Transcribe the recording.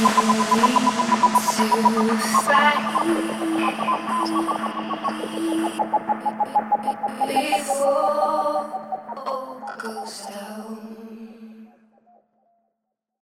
down.